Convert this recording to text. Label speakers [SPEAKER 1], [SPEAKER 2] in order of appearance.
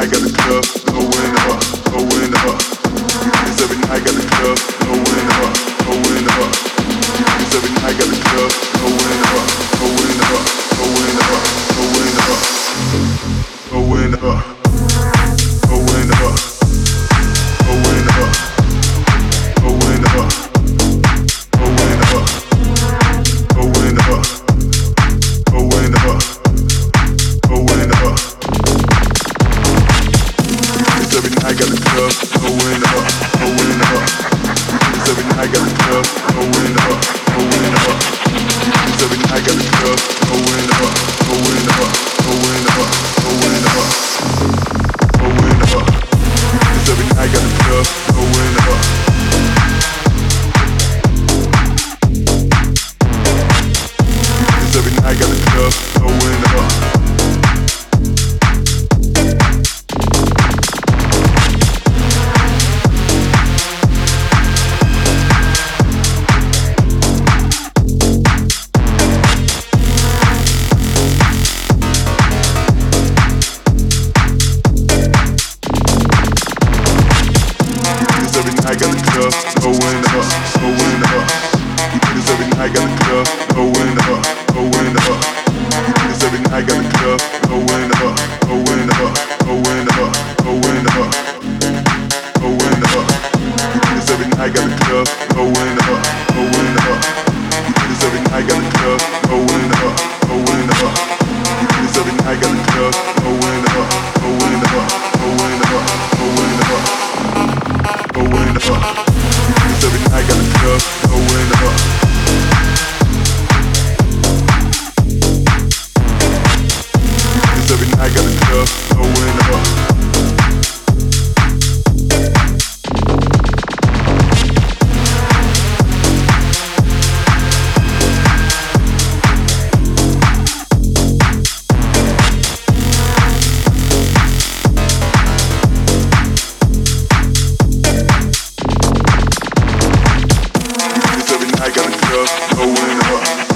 [SPEAKER 1] night got the club blowing up, blowing up. Because every night got the club blowing up, blowing up. Because every night got the club blowing up, blowing up, blowing up, blowing up, blowing up. got up, up. Every night got the club going up, going up. Every night got the club going up. got the club going up, going up. We do this every night, got the club blowing Going up.